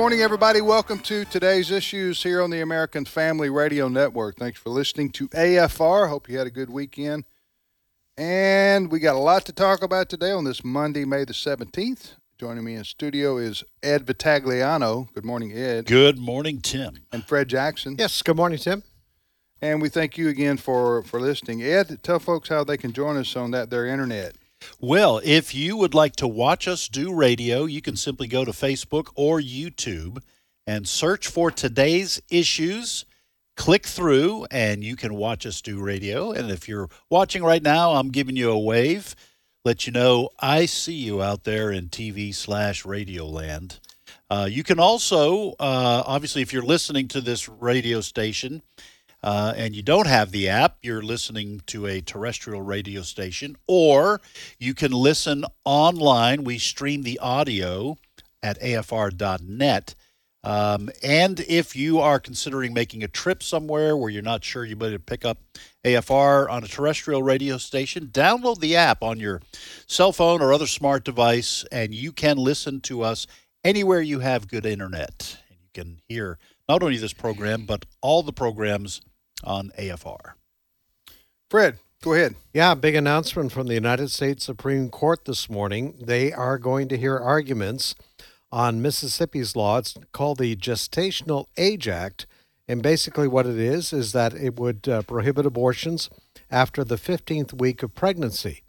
Morning, everybody. Welcome to today's issues here on the American Family Radio Network. Thanks for listening to AFR. Hope you had a good weekend. And we got a lot to talk about today on this Monday, May the 17th. Joining me in studio is Ed Vitagliano. Good morning, Ed. Good morning, Tim. And Fred Jackson. Yes, good morning, Tim. And we thank you again for, for listening. Ed, tell folks how they can join us on that their internet. Well, if you would like to watch us do radio, you can simply go to Facebook or YouTube and search for today's issues. Click through, and you can watch us do radio. And if you're watching right now, I'm giving you a wave, let you know I see you out there in TV slash radio land. Uh, you can also, uh, obviously, if you're listening to this radio station, uh, and you don't have the app, you're listening to a terrestrial radio station, or you can listen online. We stream the audio at afr.net. Um, and if you are considering making a trip somewhere where you're not sure you better pick up AFR on a terrestrial radio station, download the app on your cell phone or other smart device, and you can listen to us anywhere you have good internet. And you can hear not only this program, but all the programs on AFR. Fred, go ahead. Yeah, big announcement from the United States Supreme Court this morning. They are going to hear arguments on Mississippi's law. It's called the Gestational Age Act. And basically, what it is, is that it would uh, prohibit abortions after the 15th week of pregnancy.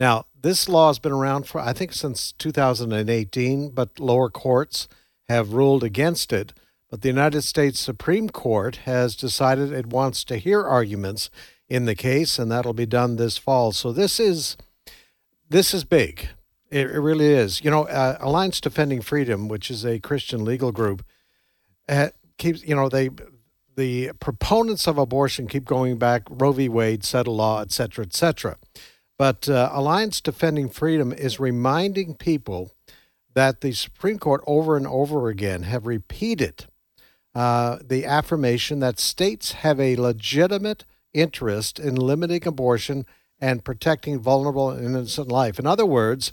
Now, this law has been around for, I think, since 2018, but lower courts have ruled against it. But the United States Supreme Court has decided it wants to hear arguments in the case, and that'll be done this fall. So this is this is big. It, it really is. You know, uh, Alliance Defending Freedom, which is a Christian legal group, uh, keeps you know they the proponents of abortion keep going back Roe v. Wade, settle law, et cetera, et cetera. But uh, Alliance Defending Freedom is reminding people that the Supreme Court over and over again have repeated uh, the affirmation that states have a legitimate interest in limiting abortion and protecting vulnerable and innocent life. In other words,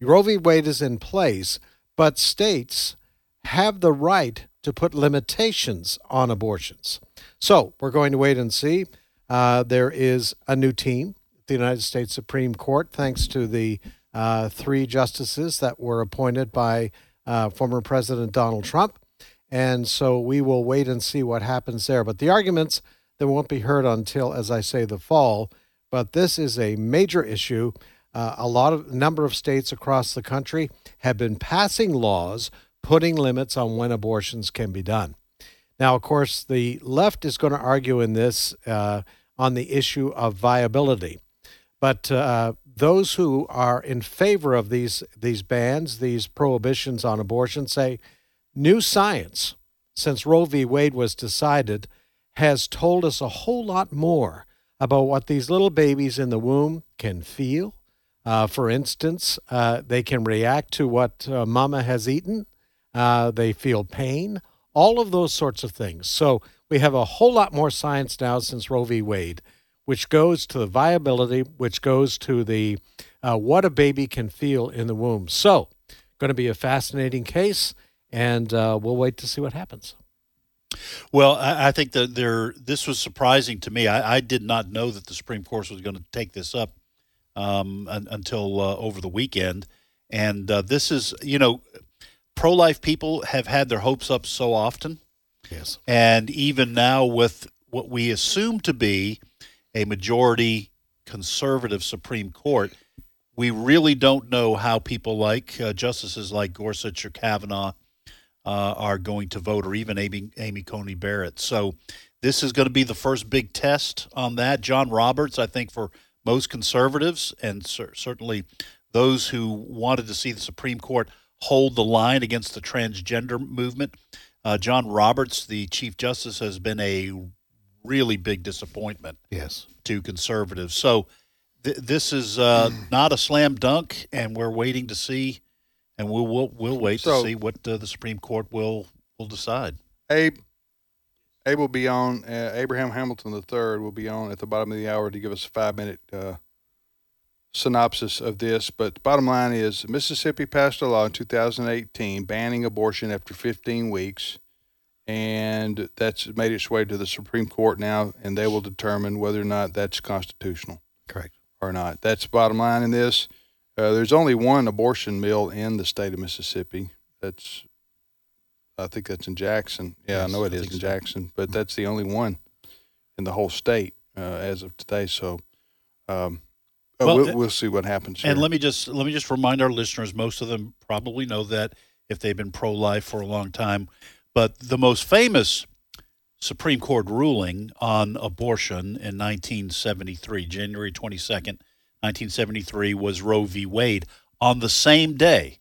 Roe v. Wade is in place, but states have the right to put limitations on abortions. So we're going to wait and see. Uh, there is a new team at the United States Supreme Court, thanks to the uh, three justices that were appointed by uh, former President Donald Trump. And so we will wait and see what happens there. But the arguments that won't be heard until, as I say, the fall. But this is a major issue. Uh, a lot of number of states across the country have been passing laws putting limits on when abortions can be done. Now, of course, the left is going to argue in this uh, on the issue of viability, but uh, those who are in favor of these these bans, these prohibitions on abortion, say New science, since Roe v. Wade was decided, has told us a whole lot more about what these little babies in the womb can feel. Uh, for instance, uh, they can react to what uh, mama has eaten, uh, they feel pain, all of those sorts of things. So we have a whole lot more science now since Roe v. Wade, which goes to the viability, which goes to the uh, what a baby can feel in the womb. So, going to be a fascinating case and uh, we'll wait to see what happens. Well, I, I think that there. This was surprising to me. I, I, did not know that the Supreme Court was going to take this up um, un, until uh, over the weekend, and uh, this is, you know, pro-life people have had their hopes up so often. Yes, and even now with what we assume to be a majority conservative Supreme Court, we really don't know how people like uh, justices like Gorsuch or Kavanaugh uh, are going to vote, or even Amy, Amy Coney Barrett. So this is going to be the first big test on that. John Roberts, I think, for most conservatives and cer- certainly those who wanted to see the Supreme Court hold the line against the transgender movement. Uh, John Roberts, the Chief Justice, has been a really big disappointment Yes. to conservatives. So th- this is uh, not a slam dunk, and we're waiting to see, and we'll we'll, we'll wait So- to see what uh, the Supreme Court will will decide. Abe, Abe will be on. Uh, Abraham Hamilton III will be on at the bottom of the hour to give us a five minute uh, synopsis of this. But the bottom line is Mississippi passed a law in 2018 banning abortion after 15 weeks. And that's made its way to the Supreme Court now, and they will determine whether or not that's constitutional Correct. or not. That's the bottom line in this. Uh, there's only one abortion mill in the state of Mississippi. That's, I think that's in Jackson. Yeah, Yes, I know it I is in so. Jackson, but that's the only one in the whole state uh, as of today. So, um, uh, Well, we'll, uh, we'll see what happens. Here. And let me just let me just remind our listeners. Most of them probably know that if they've been pro life for a long time, but the most famous Supreme Court ruling on abortion in 1973, January 22nd, 1973, was Roe v. Wade. On the same day,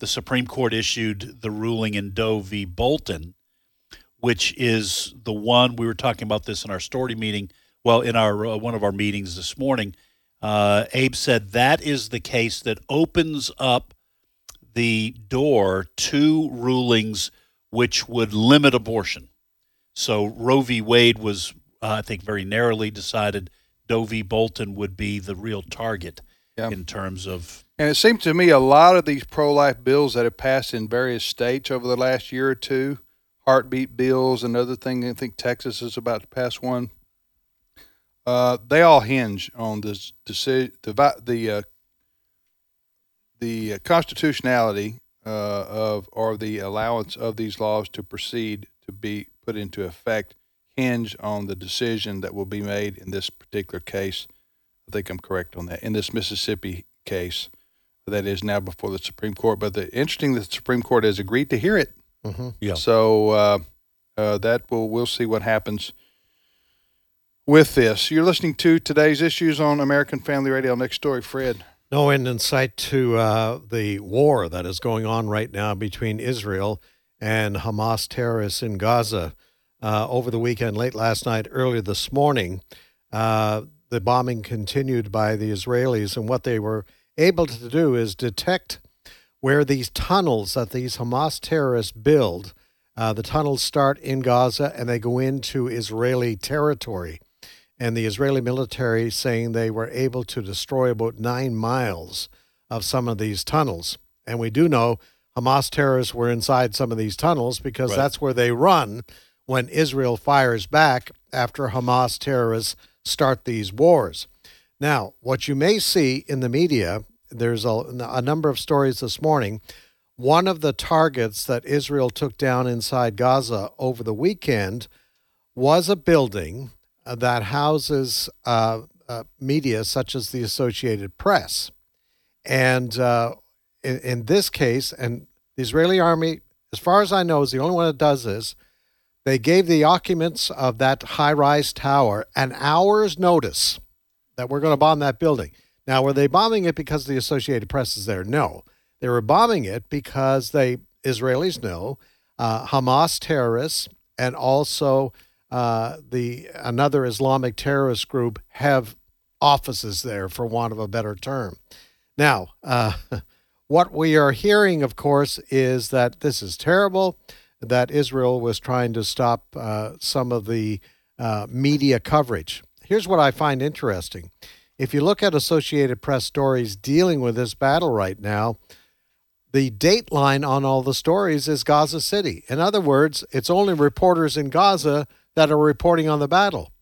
the Supreme Court issued the ruling in Doe v. Bolton, which is the one we were talking about this in our story meeting. Well, in our uh, one of our meetings this morning, uh, Abe said that is the case that opens up the door to rulings which would limit abortion. So Roe v. Wade was, uh, I think, very narrowly decided. Doe v. Bolton would be the real target Yeah. in terms of And it seems to me a lot of these pro life bills that have passed in various states over the last year or two, heartbeat bills, another thing, I think Texas is about to pass one. Uh, they all hinge on this decision, the the uh, the constitutionality uh, of or the allowance of these laws to proceed to be put into effect hinge on the decision that will be made in this particular case. I think I'm correct on that. In this Mississippi case, that is now before the Supreme Court. But the interesting that the Supreme Court has agreed to hear it. Mm-hmm. Yeah. So uh, uh, that will we'll see what happens with this. You're listening to today's issues on American Family Radio. Next story, Fred. No end in sight to uh, the war that is going on right now between Israel and Hamas terrorists in Gaza. Uh, over the weekend, late last night, early this morning, uh, the bombing continued by the Israelis, and what they were able to do is detect where these tunnels that these Hamas terrorists build. Uh, the tunnels start in Gaza and they go into Israeli territory and the Israeli military saying they were able to destroy about nine miles of some of these tunnels. And we do know Hamas terrorists were inside some of these tunnels because Right. that's where they run when Israel fires back after Hamas terrorists start these wars. Now, what you may see in the media, there's a, a number of stories this morning. One of the targets that Israel took down inside Gaza over the weekend was a building that houses uh, uh, media such as the Associated Press. And uh, in, in this case, and the Israeli army, as far as I know, is the only one that does this. They gave the occupants of that high rise tower an hour's notice that we're going to bomb that building. Now, were they bombing it because the Associated Press is there? No. They were bombing it because they, Israelis know, uh, Hamas terrorists and also uh, the another Islamic terrorist group have offices there, for want of a better term. Now, uh, what we are hearing, of course, is that this is terrible, that Israel was trying to stop uh, some of the uh, media coverage. Here's what I find interesting. If you look at Associated Press stories dealing with this battle right now, the date line on all the stories is Gaza City. In other words, it's only reporters in Gaza that are reporting on the battle.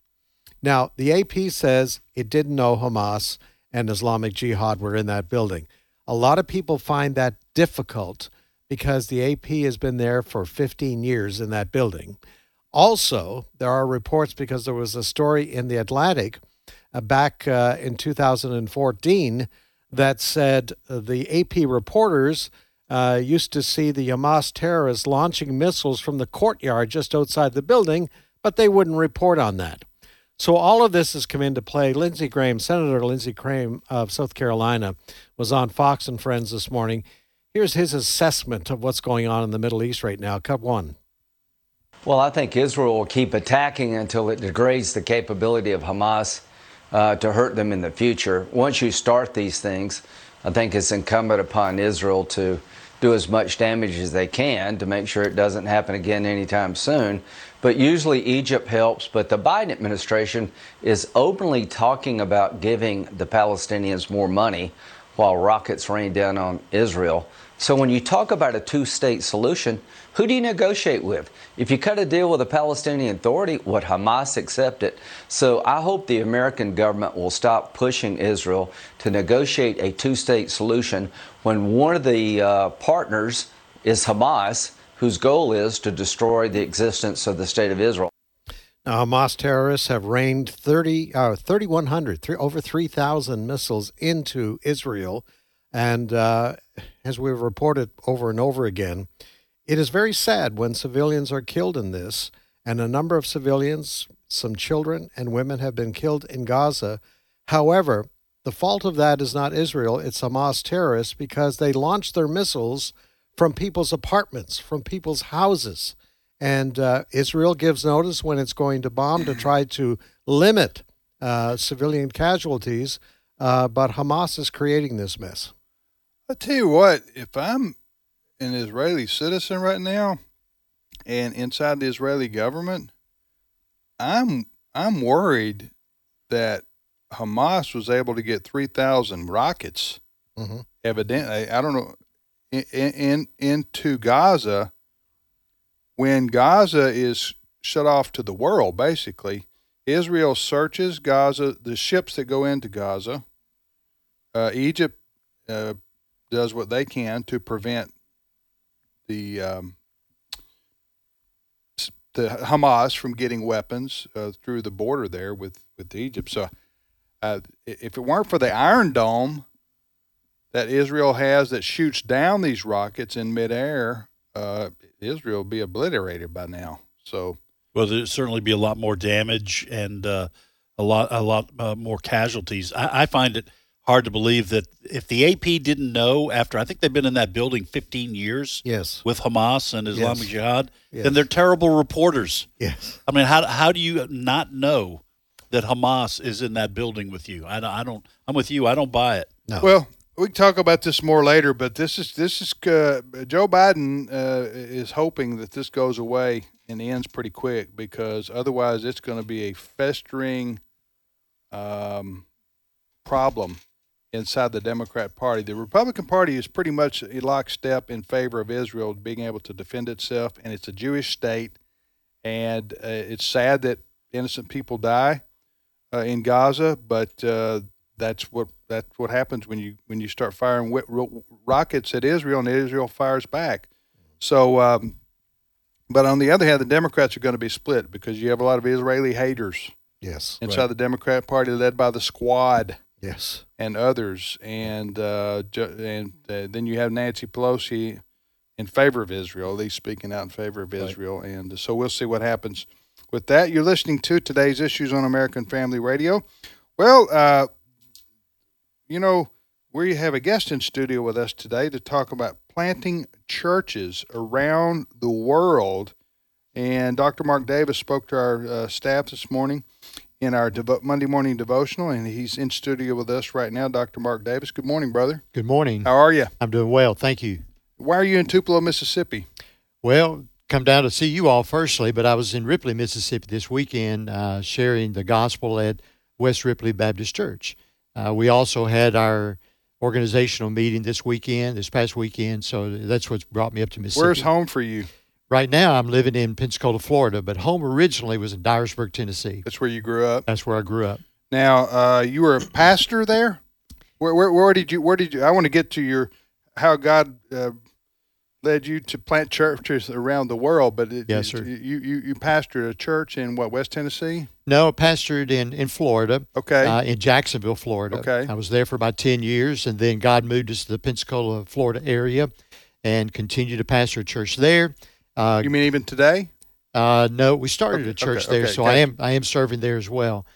Now, the AP says it didn't know Hamas and Islamic Jihad were in that building. A lot of people find that difficult because the AP has been there for 15 years in that building. Also, there are reports because there was a story in the Atlantic uh, back uh, in 2014 that said uh, the AP reporters uh, used to see the Hamas terrorists launching missiles from the courtyard just outside the building, but they wouldn't report on that. So all of this has come into play. Lindsey Graham, Senator Lindsey Graham of South Carolina, was on Fox and Friends this morning. Here's his assessment of what's going on in the Middle East right now. Cut one. Well, I think Israel will keep attacking until it degrades the capability of Hamas uh, to hurt them in the future. Once you start these things, I think it's incumbent upon Israel to do as much damage as they can to make sure it doesn't happen again anytime soon. But usually Egypt helps, but the Biden administration is openly talking about giving the Palestinians more money while rockets rain down on Israel. So when you talk about a two state solution, who do you negotiate with? If you cut a deal with the Palestinian Authority, would Hamas accept it? So I hope the American government will stop pushing Israel to negotiate a two state solution when one of the uh, partners is Hamas, whose goal is to destroy the existence of the state of Israel. Now, Hamas terrorists have rained 30, uh, 3,100, over 3,000 missiles into Israel. And uh, as we've reported over and over again, it is very sad when civilians are killed in this, and a number of civilians, some children and women, have been killed in Gaza. However, the fault of that is not Israel, it's Hamas terrorists because they launched their missiles from people's apartments, from people's houses. And uh, Israel gives notice when it's going to bomb to try to limit uh, civilian casualties, uh, but Hamas is creating this mess. I tell you what, if I'm an Israeli citizen right now and inside the Israeli government, I'm I'm worried that Hamas was able to get three thousand rockets. Mm-hmm. Evidently, I don't know in, in into Gaza when Gaza is shut off to the world. Basically, Israel searches Gaza, the ships that go into Gaza. Uh, Egypt uh, does what they can to prevent the um, the Hamas from getting weapons uh, through the border there with with Egypt. So, uh, if it weren't for the Iron Dome that Israel has that shoots down these rockets in midair, uh, Israel would be obliterated by now. So, well, there'd certainly be a lot more damage and uh, a lot a lot uh, more casualties. I, I find it hard to believe that if the AP didn't know after I think they've been in that building 15 years yes. with Hamas and Islamic yes. Jihad, yes. then they're terrible reporters. Yes. I mean, how how do you not know that Hamas is in that building with you? I, I don't. I'm with you. I don't buy it. No. Well, we can talk about this more later, but this is this is uh, Joe Biden uh, is hoping that this goes away and ends pretty quick because otherwise it's going to be a festering um, problem inside the Democrat Party. The Republican Party is pretty much a lockstep in favor of Israel being able to defend itself, and it's a Jewish state. And uh, it's sad that innocent people die uh, in Gaza, but uh, that's what that's what happens when you when you start firing rockets at Israel, and Israel fires back. So, um, but on the other hand, the Democrats are going to be split because you have a lot of Israeli haters. Yes, inside right. the Democrat Party, led by the Squad. Yes, and others, and uh, and uh, then you have Nancy Pelosi in favor of Israel, at least speaking out in favor of Israel, right. and so we'll see what happens with that. You're listening to today's issues on American Family Radio. Well, uh, you know, we have a guest in studio with us today to talk about planting churches around the world. And Dr. Mark Davis spoke to our uh, staff this morning in our Devo- Monday morning devotional, and he's in studio with us right now, Dr. Mark Davis. Good morning, brother. Good morning. How are you? I'm doing well, thank you. Why are you in Tupelo, Mississippi? Well, come down to see you all firstly, but I was in Ripley, Mississippi this weekend uh, sharing the gospel at West Ripley Baptist Church. Uh, we also had our organizational meeting this weekend, this past weekend, so that's what's brought me up to Mississippi. Where's home for you? Right now, I'm living in Pensacola, Florida, but home originally was in Dyersburg, Tennessee. That's where you grew up. That's where I grew up. Now, uh, you were a pastor there. Where, where, where, did you? Where did you? I want to get to your how God uh, led you to plant churches around the world. But it, yes, sir. You, you you pastored a church in what West Tennessee? No, I pastored in in Florida. Okay. Uh, in Jacksonville, Florida. Okay. I was there for about ten years, and then God moved us to the Pensacola, Florida area, and continued to pastor a church there. Uh, you mean even today? Uh, no, we started okay, a church okay, there, okay, so I am I am serving there as well.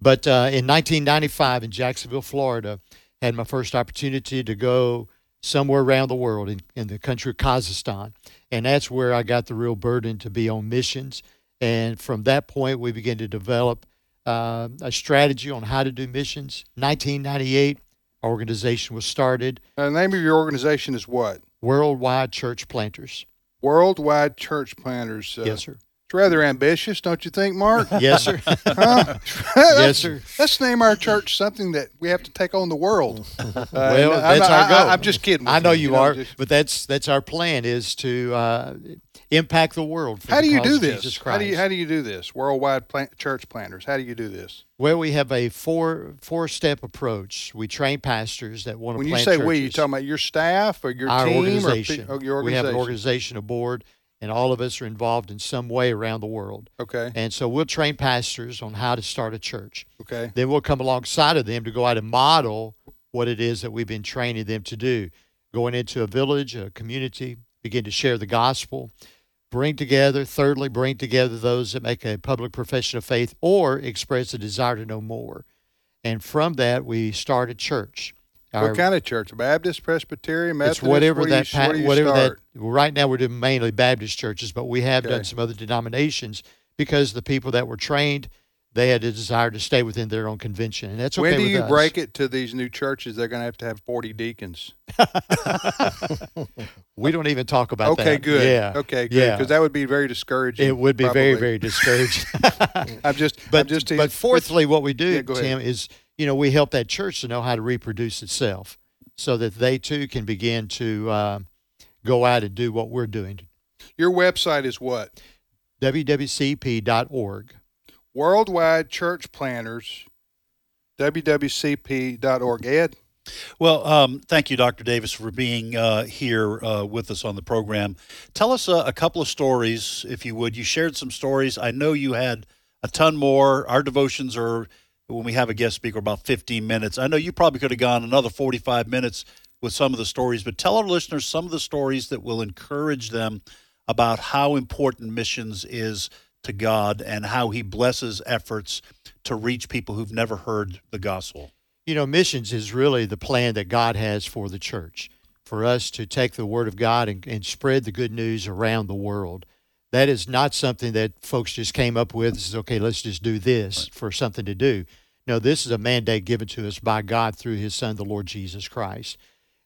But uh, in 1995 in Jacksonville, Florida, had my first opportunity to go somewhere around the world in, in the country of Kazakhstan. And that's where I got the real burden to be on missions. And from that point, we began to develop uh, a strategy on how to do missions. 1998, our organization was started. The name of your organization is what? Worldwide Church Planters. Worldwide Church Planters. Uh, yes, sir. It's rather ambitious, don't you think, Mark? yes, sir. huh? yes, sir. Let's name our church something that we have to take on the world. Uh, well, that's I'm, our goal. I, am just kidding. I know you, you know, are, just, but that's that's our plan is to uh, impact the world. how do you do this? How do you how do you do this? Worldwide plant, church planters. How do you do this? Well, we have a four four step approach. We train pastors that want to. When you say churches. we, you talking about your staff or your our team organization. or oh, your organization? We have an organization, a board and all of us are involved in some way around the world. Okay. And so we'll train pastors on how to start a church. Okay. Then we'll come alongside of them to go out and model what it is that we've been training them to do. Going into a village, a community, begin to share the gospel, bring together, thirdly, bring together those that make a public profession of faith or express a desire to know more. And from that, we start a church. Our, what kind of church? Baptist, Presbyterian, Methodist? It's whatever that. You, whatever start? that. Right now, we're doing mainly Baptist churches, but we have Okay. done some other denominations because the people that were trained, they had a desire to stay within their own convention, and that's okay when do you us. break it to these new churches? They're going to have to have forty deacons. We don't even talk about that. Okay, good. Yeah. Okay, good. Yeah. Because that would be very discouraging. It would be very, probably. very discouraging. I'm just. but I'm just. but fourthly, what we do, Yeah. Tim, is you know we help that church to know how to reproduce itself, so that they too can begin to uh, go out and do what we're doing. your website is what? wwcp.org. Worldwide Church Planters. WWCP.org. Ed. Well, um, thank you, Dr. Davis, for being uh, here uh, with us on the program. Tell us uh, a couple of stories, if you would. You shared some stories. I know you had a ton more. Our devotions are, when we have a guest speaker, about 15 minutes. I know you probably could have gone another 45 minutes with some of the stories, but tell our listeners some of the stories that will encourage them about how important missions is to God and how He blesses efforts to reach people who've never heard the gospel. You know, missions is really the plan that God has for the church, for us to take the Word of God and, and spread the good news around the world. That is not something that folks just came up with. This is okay, let's just do this for something to do. No, this is a mandate given to us by God through His Son, the Lord Jesus Christ.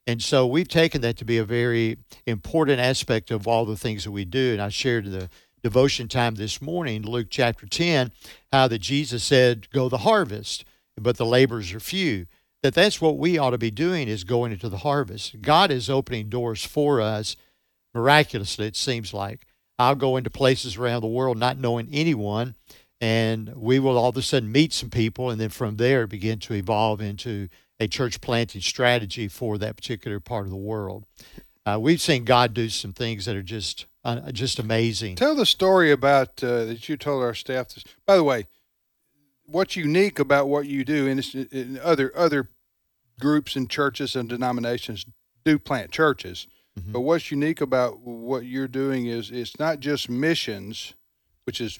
And so we've taken that to be a very important aspect of all the things that we do. And I shared in the devotion time this morning, Luke chapter 10, how that Jesus said, Go the harvest, but the laborers are few. That that's what we ought to be doing is going into the harvest. God is opening doors for us miraculously, it seems like. I'll go into places around the world not knowing anyone, and we will all of a sudden meet some people, and then from there begin to evolve into a church planting strategy for that particular part of the world. Uh, we've seen God do some things that are just uh, just amazing. Tell the story about uh, that you told our staff. This. By the way, what's unique about what you do, and it's, in other other groups and churches and denominations do plant churches, Mhm. but what's unique about what you're doing is it's not just missions, which is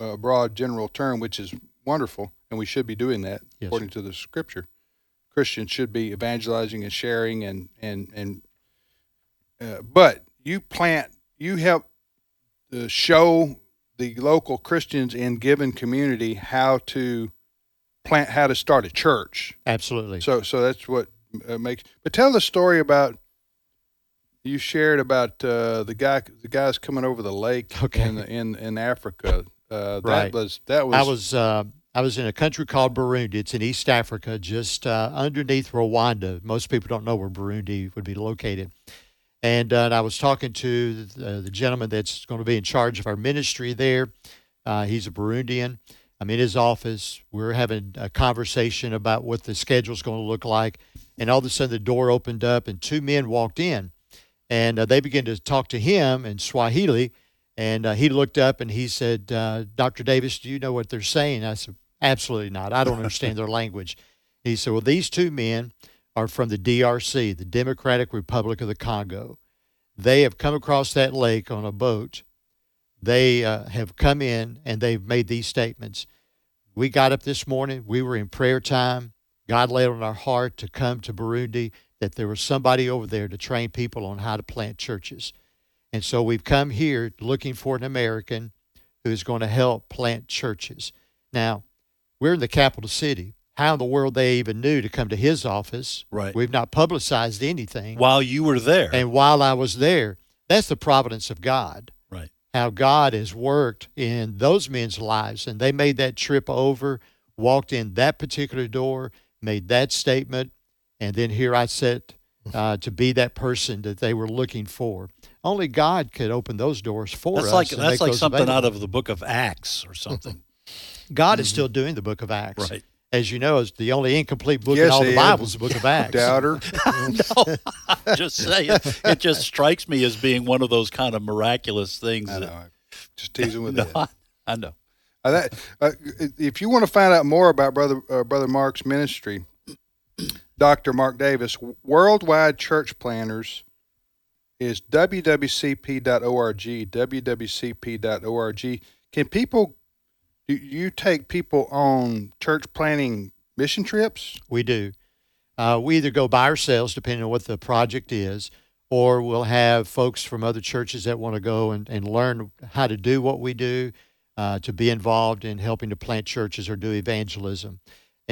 a broad general term, which is wonderful, and we should be doing that Yes. according to the Scripture. Christians should be evangelizing and sharing and and and uh, but you plant you help uh, show the local Christians in given community how to plant how to start a church. Absolutely. So so that's what uh, makes. But tell the story about you shared about uh, the guy the guys coming over the lake Okay. in the, in in Africa. Uh, that Right. was that was I was uh, I was in a country called Burundi. It's in East Africa, just uh, underneath Rwanda. Most people don't know where Burundi would be located. And, uh, and I was talking to the, the gentleman that's going to be in charge of our ministry there. Uh, he's a Burundian. I'm in his office. We're having a conversation about what the schedule's going to look like. And all of a sudden, the door opened up, and two men walked in. And uh, they began to talk to him in Swahili. And uh, he looked up and he said, uh, Dr. Davis, do you know what they're saying? I said, Absolutely not. I don't understand their language. He said, Well, these two men are from the DRC, the Democratic Republic of the Congo. They have come across that lake on a boat. They uh, have come in and they've made these statements. We got up this morning, we were in prayer time. God laid on our heart to come to Burundi, that there was somebody over there to train people on how to plant churches. And so we've come here looking for an American who's going to help plant churches. Now, we're in the capital city. How in the world they even knew to come to his office? Right. We've not publicized anything. While you were there. And while I was there, that's the providence of God. right. How God has worked in those men's lives. And they made that trip over, walked in that particular door, made that statement. And then here I sit uh, to be that person that they were looking for. Only God could open those doors for That's us. like and that's make like something available. out of the book of Acts or something. God is still doing the book of Acts. Right. As you know, it's the only incomplete book in all the is. Bible is the book of Acts. Doubter. no, I'm just saying. It just strikes me as being one of those kind of miraculous things. I that- know. Just teasing with No, that. I know. Uh, that, uh, if you want to find out more about brother uh, brother Mark's ministry, Dr. Mark Davis, Worldwide Church Planters is wwcp.org. wwcp.org. Can people? Do you take people on church planning mission trips? We do. Uh, we either go by ourselves, depending on what the project is, or we'll have folks from other churches that want to go and, and learn how to do what we do, uh, to be involved in helping to plant churches or do evangelism.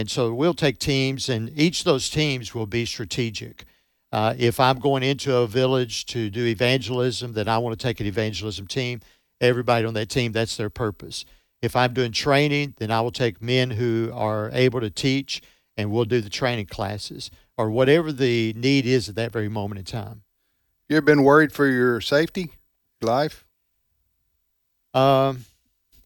And so we'll take teams, and each of those teams will be strategic. Uh, if I'm going into a village to do evangelism, then I want to take an evangelism team. Everybody on that team, that's their purpose. If I'm doing training, then I will take men who are able to teach, and we'll do the training classes or whatever the need is at that very moment in time. You ever been worried for your safety, life? Um,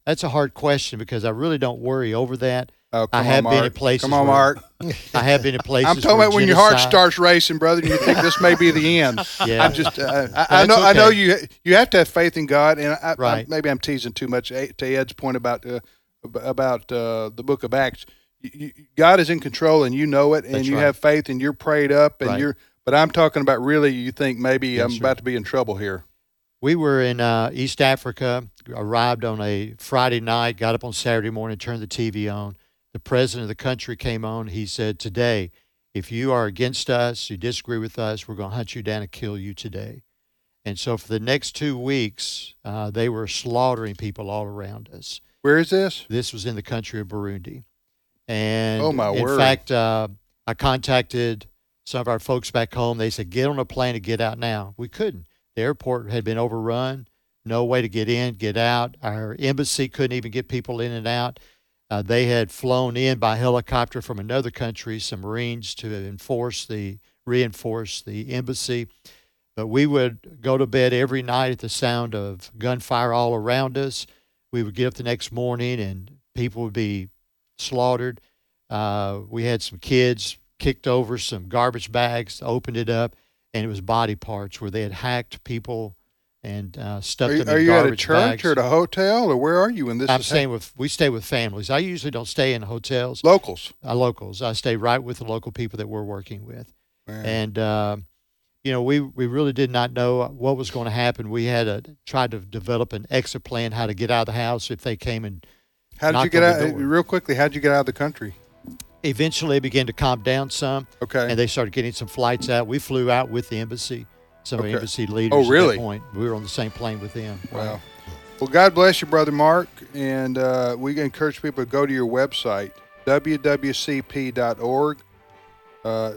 that's a hard question because I really don't worry over that. Oh, I have on, been in places Come on, where- Mark. I have been in places. I'm talking about when your heart starts racing, brother, and you think this may be the end. Yeah. I'm just, uh, I, I know, I know you, you have to have faith in God, and I, I, maybe I'm teasing too much eh, to Ed's point about uh, about uh, the Book of Acts. You, you, God is in control, and you know it, and That's you right. have faith, and you're prayed up, and Right. you're. But I'm talking about really, you think maybe Yes, I'm sir. about to be in trouble here. We were in uh, East Africa, arrived on a Friday night, got up on Saturday morning, turned the TV on. The president of the country came on. He said, Today, if you are against us, you disagree with us, we're going to hunt you down and kill you today. And so for the next two weeks, uh, they were slaughtering people all around us. Where is this? This was in the country of Burundi. And Oh, my in word. fact, uh, I contacted some of our folks back home. They said, get on a plane and get out now. We couldn't. The airport had been overrun, no way to get in, get out. Our embassy couldn't even get people in and out. Uh, they had flown in by helicopter from another country, some Marines to enforce the reinforce the embassy. But we would go to bed every night at the sound of gunfire all around us. We would get up the next morning and people would be slaughtered. Uh, we had some kids kicked over some garbage bags, opened it up, and it was body parts where they had hacked people and uh, stuffed Are you, them are in you at a church bags. or at a hotel, or where are you when this I'm staying with we stay with families. I usually don't stay in hotels. locals? Uh, locals. I stay right with the local people that we're working with. And uh, you know, we we really did not know what was going to happen. We had a, tried to develop an exit plan, how to get out of the house if they came and How did you get out? Real quickly, how did you get out of the country? eventually began to calm down some. Okay. And they started getting some flights out. We flew out with the embassy, some Okay. embassy leaders. Oh, At really? that point, we were on the same plane with them. Wow. Well, God bless you, Brother Mark. And uh, we encourage people to go to your website, wwcp.org. Uh,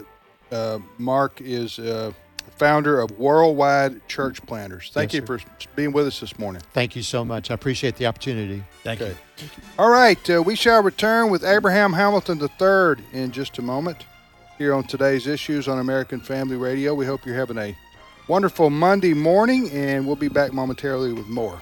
uh, Mark is uh, founder of Worldwide Church Planters. Thank Yes, you sir. for being with us this morning. Thank you so much. I appreciate the opportunity. Thank Okay. you. All right. Uh, we shall return with Abraham Hamilton III in just a moment here on today's Issues on American Family Radio. We hope you're having a wonderful Monday morning, and we'll be back momentarily with more.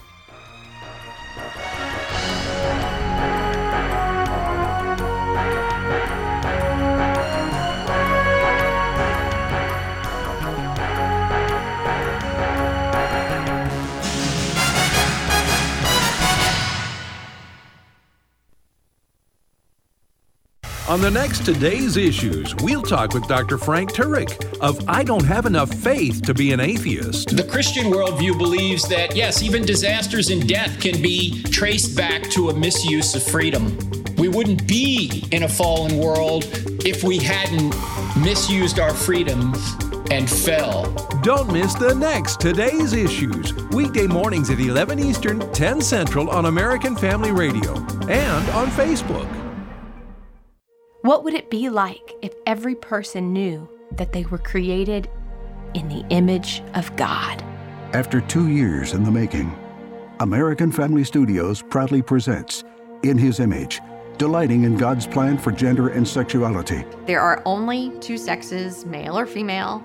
On the next Today's Issues, we'll talk with Dr. Frank Turek of I Don't Have Enough Faith to Be an Atheist. The Christian worldview believes that, yes, even disasters and death can be traced back to a misuse of freedom. We wouldn't be in a fallen world if we hadn't misused our freedoms and fell. Don't miss the next Today's Issues, weekday mornings at 11 Eastern, 10 Central on American Family Radio and on Facebook. What would it be like if every person knew that they were created in the image of God? After two years in the making, American Family Studios proudly presents In His Image, delighting in God's plan for gender and sexuality. There are only two sexes, male or female.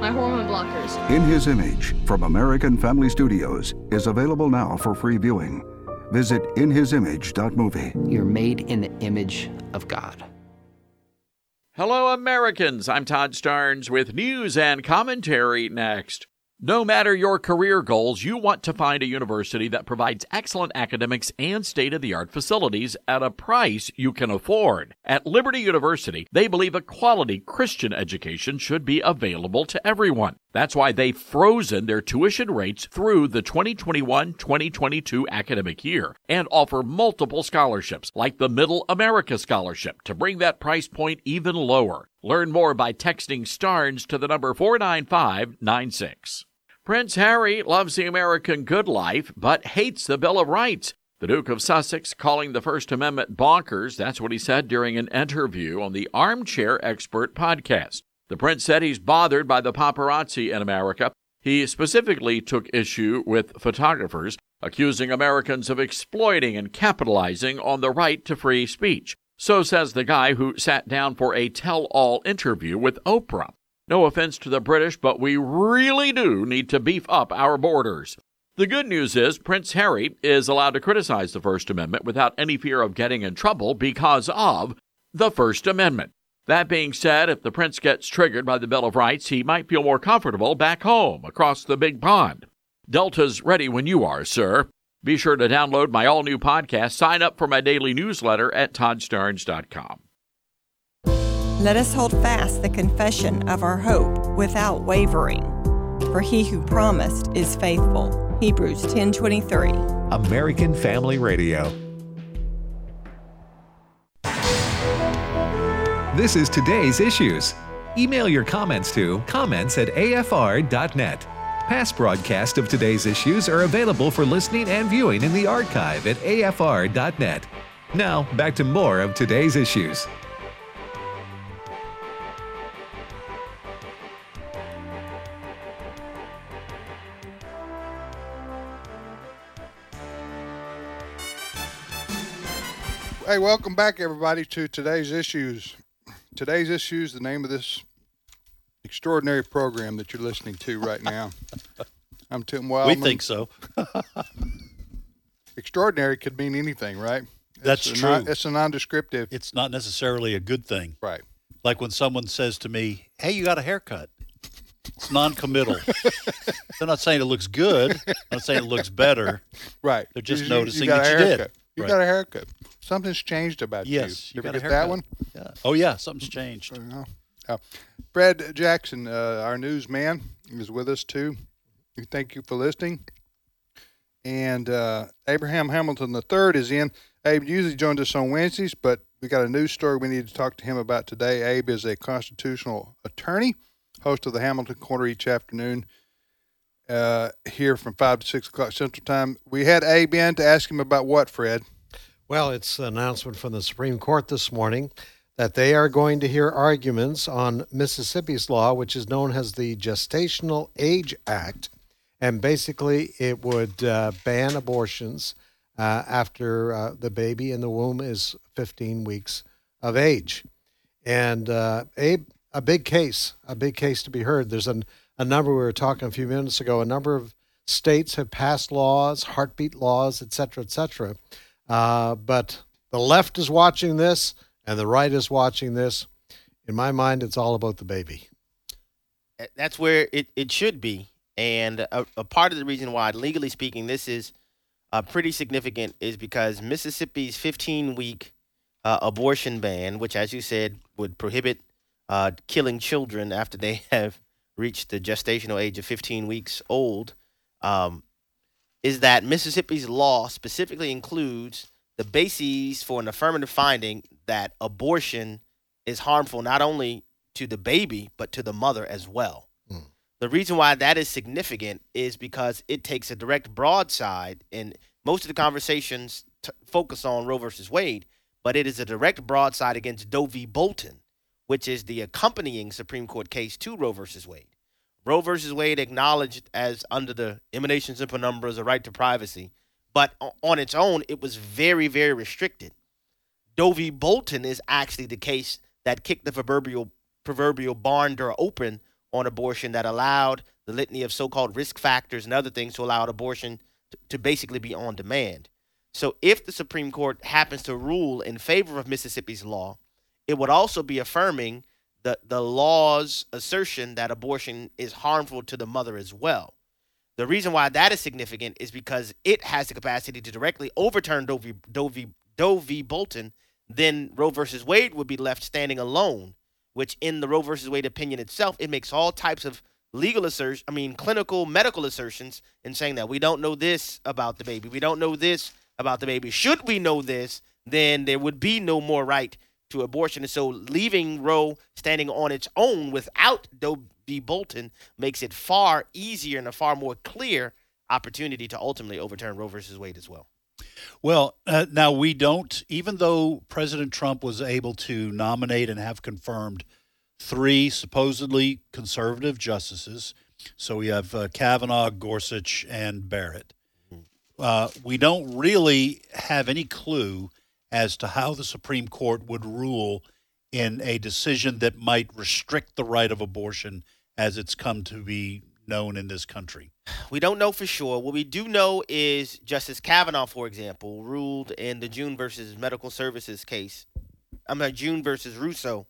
my hormone blockers. In His Image from American Family Studios is available now for free viewing. Visit inhisimage.movie. You're made in the image of God. Hello, Americans. I'm Todd Starnes with news and commentary next. No matter your career goals, you want to find a university that provides excellent academics and state of the art facilities at a price you can afford. At Liberty University, they believe a quality Christian education should be available to everyone. That's why they've frozen their tuition rates through the 2021 2022 academic year and offer multiple scholarships, like the Middle America Scholarship, to bring that price point even lower. Learn more by texting STARNES to the number 49596. Prince Harry loves the American good life, but hates the Bill of Rights. The Duke of Sussex calling the First Amendment bonkers. That's what he said during an interview on the Armchair Expert podcast. The prince said he's bothered by the paparazzi in America. He specifically took issue with photographers accusing Americans of exploiting and capitalizing on the right to free speech. So says the guy who sat down for a tell all interview with Oprah. No offense to the British, but we really do need to beef up our borders. The good news is Prince Harry is allowed to criticize the First Amendment without any fear of getting in trouble because of the First Amendment. That being said, if the prince gets triggered by the Bill of Rights, he might feel more comfortable back home across the big pond. Delta's ready when you are, sir. Be sure to download my all new podcast, sign up for my daily newsletter at toddstarnes.com. Let us hold fast the confession of our hope without wavering, for he who promised is faithful. Hebrews 10:23. American Family Radio. This is today's issues. Email your comments to comments at afr.net. Past broadcasts of today's issues are available for listening and viewing in the archive at afr.net. Now, back to more of today's issues. Hey, welcome back, everybody, to today's issues. Today's issues, the name of this extraordinary program that you're listening to right now. I'm Tim Wildmon. We think so. extraordinary could mean anything, right? That's it's true. Non, it's a nondescriptive. It's not necessarily a good thing. Right. Like when someone says to me, "Hey, you got a haircut." It's non-committal. They're not saying it looks good. I'm not saying it looks better. Right. They're just You- noticing you got that a you haircut. did. You Right. got a haircut. Something's changed about Yes, you. you got a get that one? Yeah. Oh yeah, something's changed. Oh. Oh. Brad Jackson, uh, our newsman, is with us too. Thank you for listening. And uh, Abraham Hamilton III is in. Abe usually joins us on Wednesdays, but we got a news story we need to talk to him about today. Abe is a constitutional attorney, host of the Hamilton Corner each afternoon uh, here from 5 to 6 o'clock Central Time. We had Abe in to ask him about what, Fred? Well, it's an announcement from the Supreme Court this morning that they are going to hear arguments on Mississippi's law, which is known as the Gestational Age Act. And basically, it would uh, ban abortions uh, after uh, the baby in the womb is 15 weeks of age. And uh, a, a big case, a big case to be heard. There's an, a number, we were talking a few minutes ago, a number of states have passed laws, heartbeat laws, et cetera, et cetera. Uh, but the left is watching this and the right is watching this. In my mind, it's all about the baby. That's where it, it should be. And a, a part of the reason why, legally speaking, this is uh, pretty significant is because Mississippi's 15 week uh, abortion ban, which, as you said, would prohibit uh, killing children after they have reached the gestational age of 15 weeks old, um, is that Mississippi's law specifically includes the bases for an affirmative finding that abortion is harmful not only to the baby, but to the mother as well. Mm. The reason why that is significant is because it takes a direct broadside, and most of the conversations t- focus on Roe versus Wade, but it is a direct broadside against Doe v. Bolton, which is the accompanying Supreme Court case to Roe versus Wade. Roe versus Wade acknowledged as under the emanations of penumbras a right to privacy, but on its own, it was very, very restricted. Doe v. Bolton is actually the case that kicked the proverbial proverbial barn door open on abortion that allowed the litany of so-called risk factors and other things to allow abortion to, to basically be on demand. So if the Supreme Court happens to rule in favor of Mississippi's law, it would also be affirming the, the law's assertion that abortion is harmful to the mother as well. The reason why that is significant is because it has the capacity to directly overturn Doe v. Doe v. Doe v. Bolton. Then Roe versus Wade would be left standing alone, which in the Roe versus Wade opinion itself, it makes all types of legal assertions, I mean, clinical medical assertions in saying that we don't know this about the baby. We don't know this about the baby. Should we know this, then there would be no more right to abortion. And so leaving Roe standing on its own without Doe v. Bolton makes it far easier and a far more clear opportunity to ultimately overturn Roe versus Wade as well. Well, uh, now we don't, even though President Trump was able to nominate and have confirmed three supposedly conservative justices. So we have uh, Kavanaugh, Gorsuch, and Barrett. Mm-hmm. Uh, we don't really have any clue as to how the Supreme Court would rule in a decision that might restrict the right of abortion as it's come to be known in this country? We don't know for sure. What we do know is Justice Kavanaugh, for example, ruled in the June versus Medical Services case. I'm mean, June versus Russo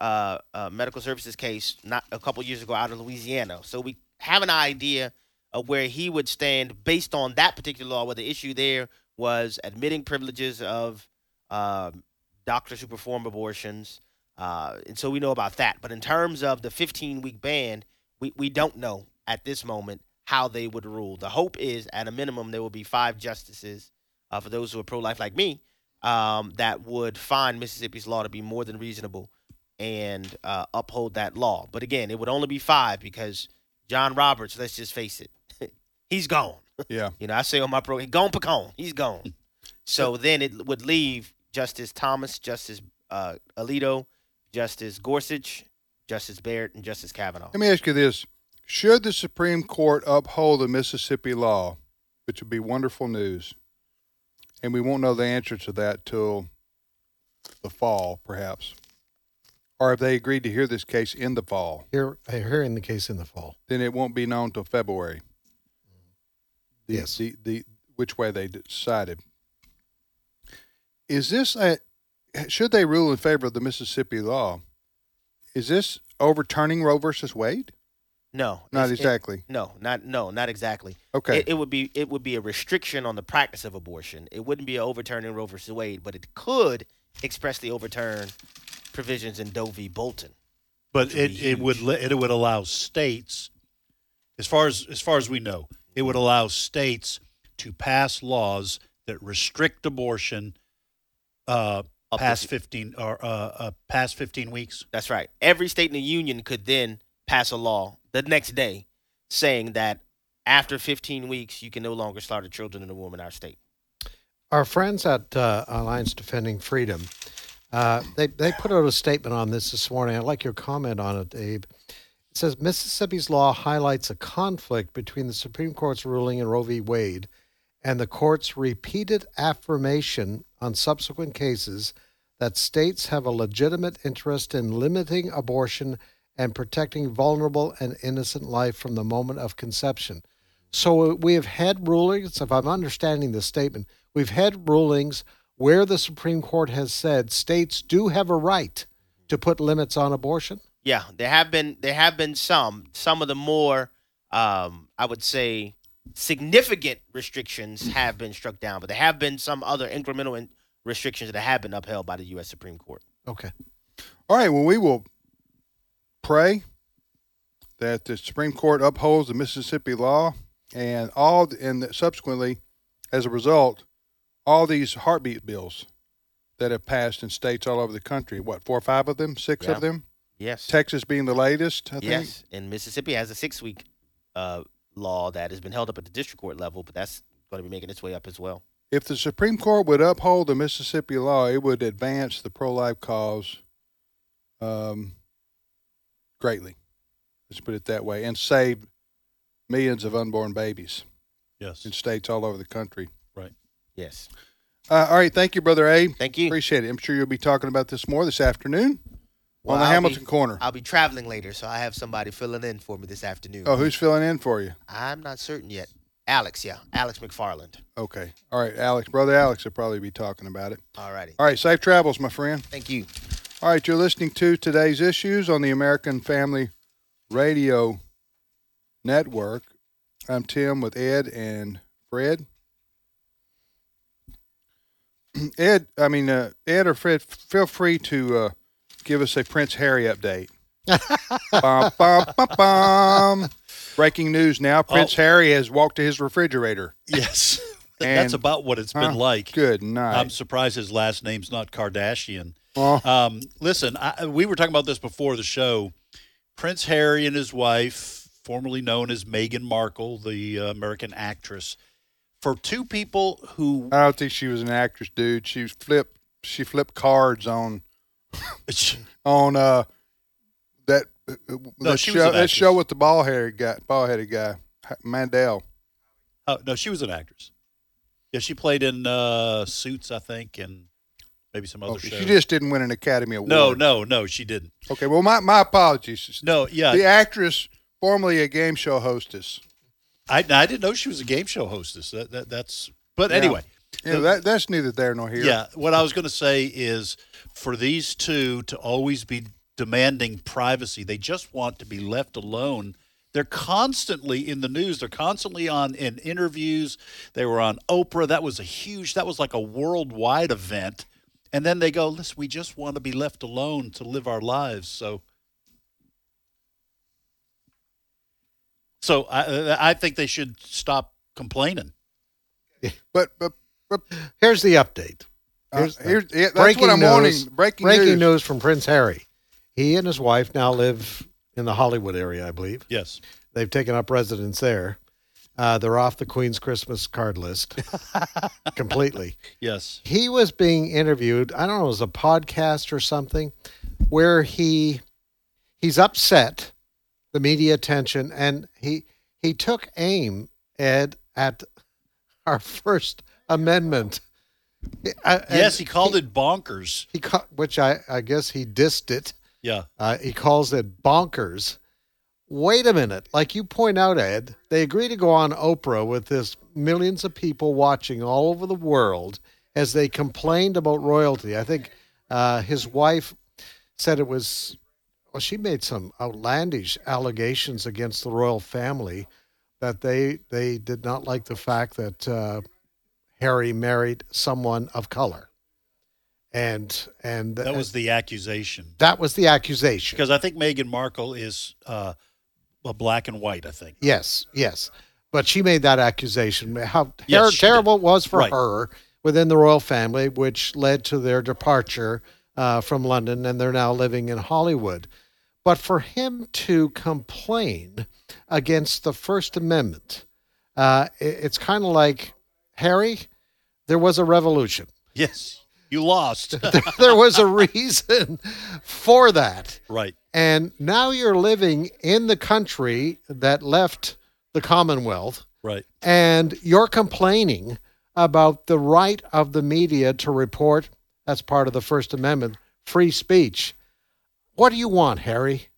uh, uh, Medical Services case not a couple years ago out of Louisiana. So we have an idea of where he would stand based on that particular law, where the issue there was admitting privileges of um, doctors who perform abortions. Uh, and so we know about that. But in terms of the 15 week ban, we, we don't know at this moment how they would rule. The hope is, at a minimum, there will be five justices, uh, for those who are pro life like me, um, that would find Mississippi's law to be more than reasonable and uh, uphold that law. But again, it would only be five because John Roberts, let's just face it, he's gone. Yeah. you know, I say on my program, gone Pacone, he's gone. So then it would leave Justice Thomas, Justice uh, Alito, Justice Gorsuch, Justice Barrett, and Justice Kavanaugh. Let me ask you this: Should the Supreme Court uphold the Mississippi law, which would be wonderful news, and we won't know the answer to that till the fall, perhaps, or have they agreed to hear this case in the fall? Hear, hearing the case in the fall. Then it won't be known till February. The, Yes. The, the which way they decided. Is this a should they rule in favor of the Mississippi law? Is this overturning Roe versus Wade? No, Not it's- it- exactly. no, not no, not exactly. Okay. It, it would be it would be a restriction on the practice of abortion. It wouldn't be overturning Roe versus Wade, but it could expressly overturn provisions in Doe v. Bolton. But which would it, it would li- it would allow states, as far as as far as we know, it would allow states to pass laws that restrict abortion uh, Up to past fifteen or uh, uh, past fifteen weeks. That's right. Every state in the union could then pass a law the next day saying that after 15 weeks you can no longer slaughter children in a womb in our state. Our friends at uh, Alliance Defending Freedom, uh, they they put out a statement on this this morning. I'd like your comment on it, Abe. It says Mississippi's law highlights a conflict between the Supreme Court's ruling in Roe v. Wade and the court's repeated affirmation on subsequent cases that states have a legitimate interest in limiting abortion and protecting vulnerable and innocent life from the moment of conception. So we have had rulings, if I'm understanding the statement, we've had rulings where the Supreme Court has said states do have a right to put limits on abortion. Yeah, there have been there have been some some of the more um, I would say significant restrictions have been struck down, but there have been some other incremental in- restrictions that have been upheld by the U.S. Supreme Court. Okay. All right. Well, we will pray that the Supreme Court upholds the Mississippi law and all, and subsequently, as a result, all these heartbeat bills that have passed in states all over the country. What four or five of them? Six Yeah. of them? Yes. Texas being the latest. I think. Yes, and Mississippi has a six week uh, law that has been held up at the district court level, but that's going to be making its way up as well. If the Supreme Court would uphold the Mississippi law, it would advance the pro-life cause um, greatly. Let's put it that way, and save millions of unborn babies. Yes. In states all over the country. Right. Yes. Uh, all right. Thank you, Brother A. Thank you. Appreciate it. I'm sure you'll be talking about this more this afternoon Well, on the I'll Hamilton be- Corner. I'll be traveling later, so I have somebody filling in for me this afternoon. Oh, who's filling in for you? I'm not certain yet. Alex, yeah, Alex McFarland. Okay. All right, Alex. Brother Alex will probably be talking about it. All righty. All right. Safe travels, my friend. Thank you. All right, you're listening to today's issues on the American Family Radio Network. I'm Tim with Ed and Fred. Ed, I mean uh, Ed or Fred, feel free to uh, give us a Prince Harry update. bum, bum, bum, bum. Breaking news now: Prince Harry has walked to his refrigerator. Yes. That's about what it's been Huh, like. Good night. I'm surprised his last name's not Kardashian. Oh. Um, listen, I, we were talking about this before the show. Prince Harry and his wife, formerly known as Meghan Markle, the uh, American actress, for two people who I don't think she was an actress, dude. She flipped. She flipped cards on on uh that uh, No, that she show an that actress. show with the ball headed guy, bald headed guy, Mandel. Oh no, she was an actress. Yeah, she played in uh, Suits, I think, and maybe some other Okay, shows. she just didn't win an Academy Award. no, no, no, she didn't. Okay, well, my my apologies. No, yeah, The actress, formerly a game show hostess. I, I didn't know she was a game show hostess. That, that that's. But Yeah. anyway, Yeah, that that's neither there nor here. Yeah, what I was going to say is for these two to always be demanding privacy, they just want to be left alone. They're constantly in the news. They're constantly on in interviews. They were on Oprah. That was a huge. That was like a worldwide event. And then they go, "Listen, we just want to be left alone to live our lives." So, so I I think they should stop complaining. But but but Here's the update. Uh, Here's here's- yeah, that's what I'm wanting. Breaking news. news from Prince Harry. He and his wife now live in the Hollywood area, I believe. Yes. They've taken up residence there. Uh, they're off the Queen's Christmas card list completely. Yes. He was being interviewed. I don't know, it was a podcast or something, where he he's upset, the media attention, and he he took aim Ed at our First Amendment. And Yes, he called it bonkers. He ca- which I I guess he dissed it. Yeah. Uh, he calls it bonkers. Wait a minute. Like you point out, Ed, they agree to go on Oprah with this millions of people watching all over the world as they complained about royalty. I think uh, his wife said it was, well, she made some outlandish allegations against the royal family that they they did not like the fact that uh, Harry married someone of color. And and That was the accusation. that was the accusation. Because I think Meghan Markle is uh, a black and white. I think. Yes, yes. But she made that accusation. How Yes, ter- terrible it was for Right. her within the royal family, which led to their departure uh, from London, and they're now living in Hollywood. But for him to complain against the First Amendment, uh, i- it's kind of like Harry. There was a revolution. Yes, you lost. there was a reason for that. right. And now you're living in the country that left the Commonwealth, Right. and you're complaining about the right of the media to report. That's part of the First Amendment, free speech. What do you want, Harry?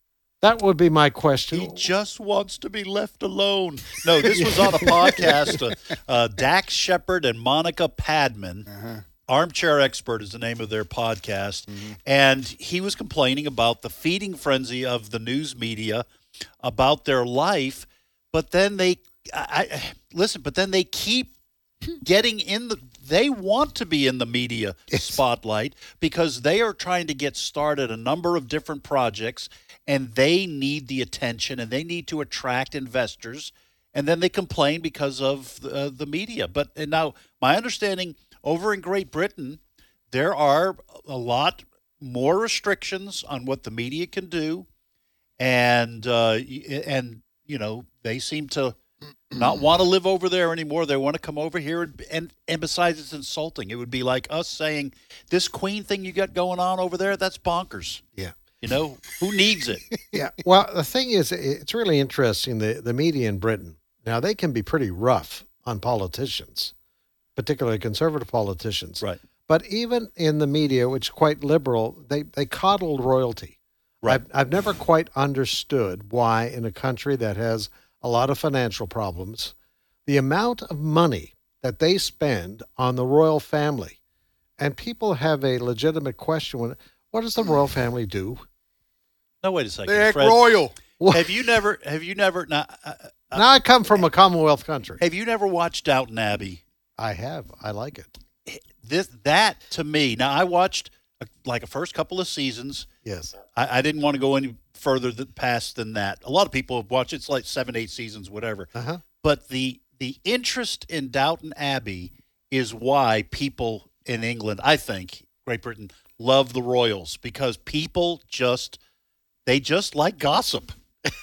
That would be my question. He just wants to be left alone. No, this was on a podcast. Uh, uh, Dax Shepard and Monica Padman. Armchair Expert is the name of their podcast, and he was complaining about the feeding frenzy of the news media about their life. But then they, I, I listen. But then they keep getting in the. They want to be in the media spotlight because they are trying to get started a number of different projects, and they need the attention and they need to attract investors. And then they complain because of uh, the media. But and now my understanding over in Great Britain, there are a lot more restrictions on what the media can do, and uh, and you know they seem to not want to live over there anymore. They want to come over here, and, and and besides, it's insulting. It would be like us saying this Queen thing you got going on over there. That's bonkers. Yeah. You know who needs it? yeah. Well, the thing is, it's really interesting. The the media in Britain now they can be pretty rough on politicians, particularly conservative politicians. Right. But even in the media, which is quite liberal, they they coddle royalty. Right. I've, I've never quite understood why in a country that has a lot of financial problems, the amount of money that they spend on the royal family, and people have a legitimate question: when, What does the royal family do? No, wait a second. They act Fred. royal. Have you never? Have you never? Now, uh, uh, now I come from a Commonwealth country. have you never watched Downton Abbey? I have. I like it. This that to me. Now I watched uh, like a first couple of seasons. Yes. I, I didn't want to go any further th- past than that. A lot of people have watched. It's like seven, eight seasons, whatever. Uh-huh. But the the interest in Downton Abbey is why people in England, I think, Great Britain, love the Royals because people just they just like gossip,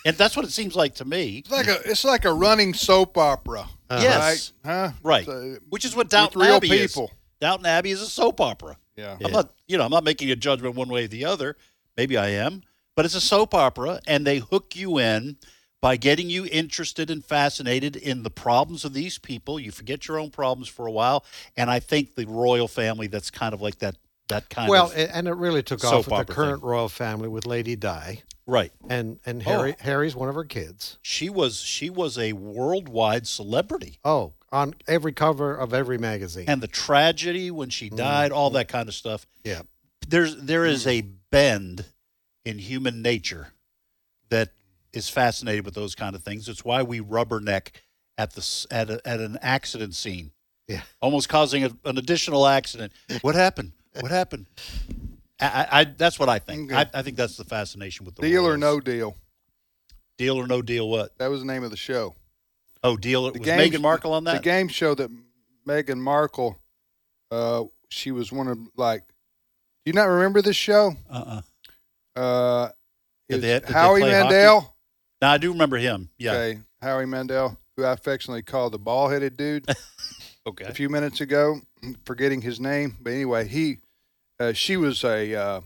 and that's what it seems like to me. It's like a it's like a running soap opera. Uh-huh. Yes. Right? Huh? Right. So, Which is what Downton Abbey people. is. Downton Abbey is a soap opera. Yeah. I'm not, you know, I'm not making a judgment one way or the other. Maybe I am, but it's a soap opera, and they hook you in by getting you interested and fascinated in the problems of these people. You forget your own problems for a while, and I think the royal family that's kind of like that. That kind well, of a- and it really took off with the current thing. royal family with Lady Di, right. and and Oh. Harry Harry's one of her kids. She was she was a worldwide celebrity. Oh, on every cover of every magazine. and the tragedy when she mm-hmm. died, all that kind of stuff. yeah. There's there is a bend in human nature that is fascinated with those kind of things. It's why we rubberneck at the at a, at an accident scene, Yeah. almost causing a, an additional accident. What happened? What happened? I, I, I that's what I think. I, I think that's the fascination with the Deal or no deal. deal or no deal. What? That was the name of the show. Oh, deal. The was game- Meghan Markle on that? The game show that Meghan Markle, uh, she was one of like. Do you not remember this show? Uh-uh. Uh, Did it's they- did Howie? Mandel. No, I do remember him. Yeah. Okay, Howie Mandel, who I affectionately call the ball-headed dude. Okay. a few minutes ago, forgetting his name, but anyway, he, uh, she was a. Uh,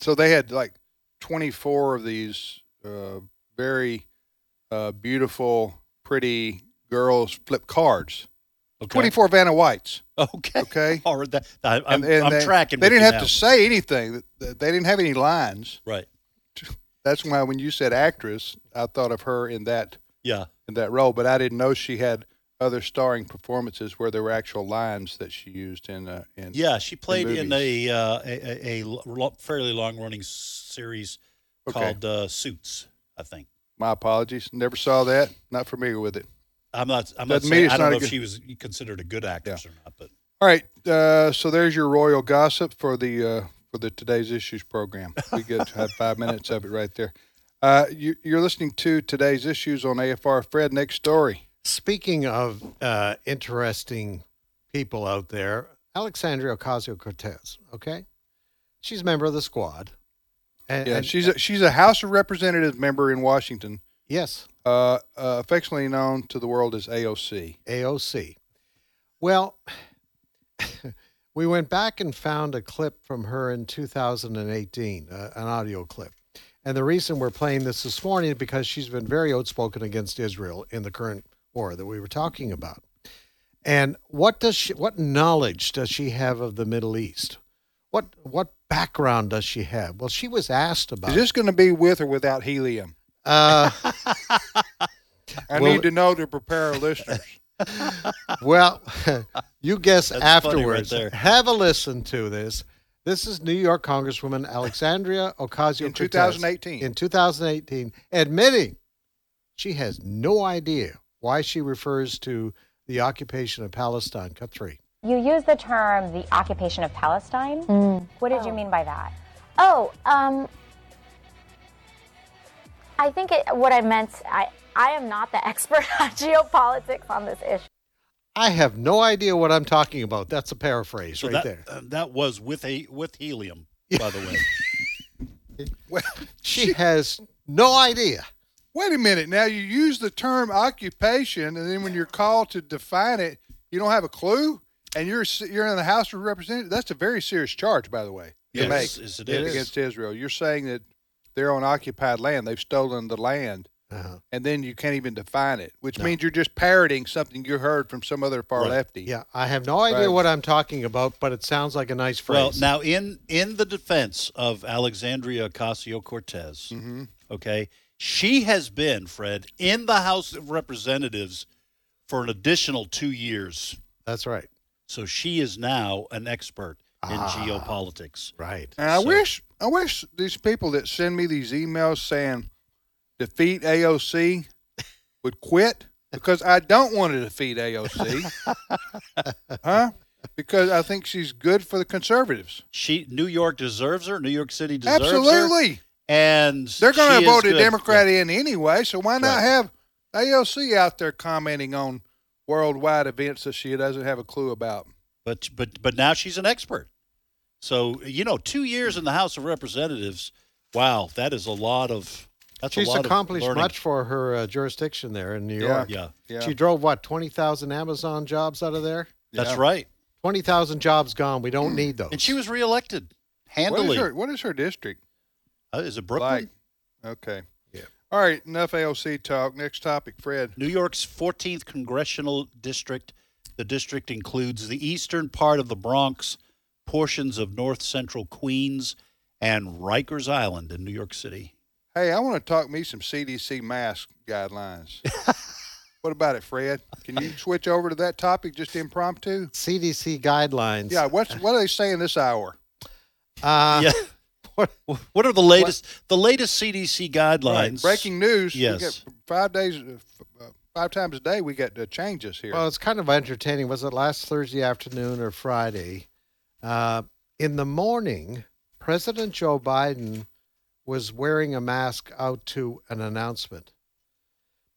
so they had like twenty-four of these uh, very uh, beautiful, pretty girls flip cards. Okay. Twenty-four Vanna Whites. Okay. Okay. All right. That, I, I'm, And- and I'm they, tracking. They didn't have now. to say anything. They didn't have any lines. Right. That's why when you said actress, I thought of her in that Yeah. in that role, but I didn't know she had other starring performances where there were actual lines that she used in. Uh, in Yeah. She played in, movies. a, uh, a, a, a fairly long running series Okay. called uh, Suits, I think. My apologies. Never saw that. Not familiar with it. I'm not. I'm not Doesn't saying. I don't know if good- she was considered a good actress or not, but All right. Uh, so there's your royal gossip for the uh, for the today's issues program. We get to have five minutes of it right there. Uh, you, you're listening to today's issues on AFR. Fred, next story. Speaking of uh, interesting people out there, Alexandria Ocasio Cortez. Okay, she's a member of the squad. And, Yeah, and- she's a, she's a House of Representatives member in Washington, yes, uh, uh, affectionately known to the world as AOC. AOC. Well, we went back and found a clip from her in 2018, uh, an audio clip. And the reason we're playing this this morning is because she's been very outspoken against Israel in the current war that we were talking about. And what does she, what knowledge does she have of the Middle East? What what background does she have? Well, she was asked about. Is this going to be with or without helium? Uh, I Well- need to know to prepare our listeners. well, you guess That's funny right afterwards. there. Have a listen to this. This is New York Congresswoman Alexandria Ocasio In 2018. In 2018, admitting she has no idea why she refers to the occupation of Palestine. Cut three. You use the term the occupation of Palestine. What did you mean by that? Oh, um, I think it, what I meant, I, I am not the expert on geopolitics on this issue. I have no idea what I'm talking about. That's a paraphrase So right that there. uh, that was with a with helium, by the way. Well, She has no idea. Wait a minute. Now you use the term occupation, and then when you're called to define it, you don't have a clue, and you're you're in the House of Representatives. That's a very serious charge, by the way, to Yes, make yes, it is. against Israel. You're saying that they're on occupied land; they've stolen the land, Uh-huh. and then you can't even define it, which means you're just parroting something you heard from some other far Right. lefty. Yeah, I have no idea Right. what I'm talking about, but it sounds like a nice phrase. Well, now in in the defense of Alexandria Ocasio Cortez, Mm-hmm. okay, she has been Fred in the House of Representatives for an additional two years. That's right. So she is now an expert in Ah. geopolitics. Right. And I So- wish I wish these people that send me these emails saying defeat AOC would quit because I don't want to defeat AOC. huh? Because I think she's good for the conservatives. She New York deserves her. New York City deserves her. Absolutely. And They're going to vote a good. Democrat in anyway, so why not Right. have AOC out there commenting on worldwide events that she doesn't have a clue about? But but but now she's an expert. So you know, two years in the House of Representatives. Wow, that is a lot of. That's She's a lot accomplished of much for her uh, jurisdiction there in New Yeah. York. Yeah. Yeah. She drove what twenty thousand Amazon jobs out of there. That's Yeah. right. Twenty thousand jobs gone. We don't need those. And she was reelected What is, her, what is her district? Uh, is it Brooklyn? Like, okay. Yeah. All right, enough AOC talk. Next topic, Fred. New York's 14th congressional district. The district includes the eastern part of the Bronx, portions of north central Queens, and Rikers Island in New York City. Hey, I want to talk me some CDC mask guidelines. what about it, Fred? Can you switch over to that topic just impromptu? CDC guidelines. Yeah. What's what are they saying this hour? Uh, yeah. What, are the latest the latest CDC guidelines? Right. Breaking news. Yes. We get five days, uh, f- uh, five times a day. We get uh, changes here. Well, it's kind of entertaining. Was it last Thursday afternoon or Friday? Uh, in the morning, President Joe Biden was wearing a mask out to an announcement.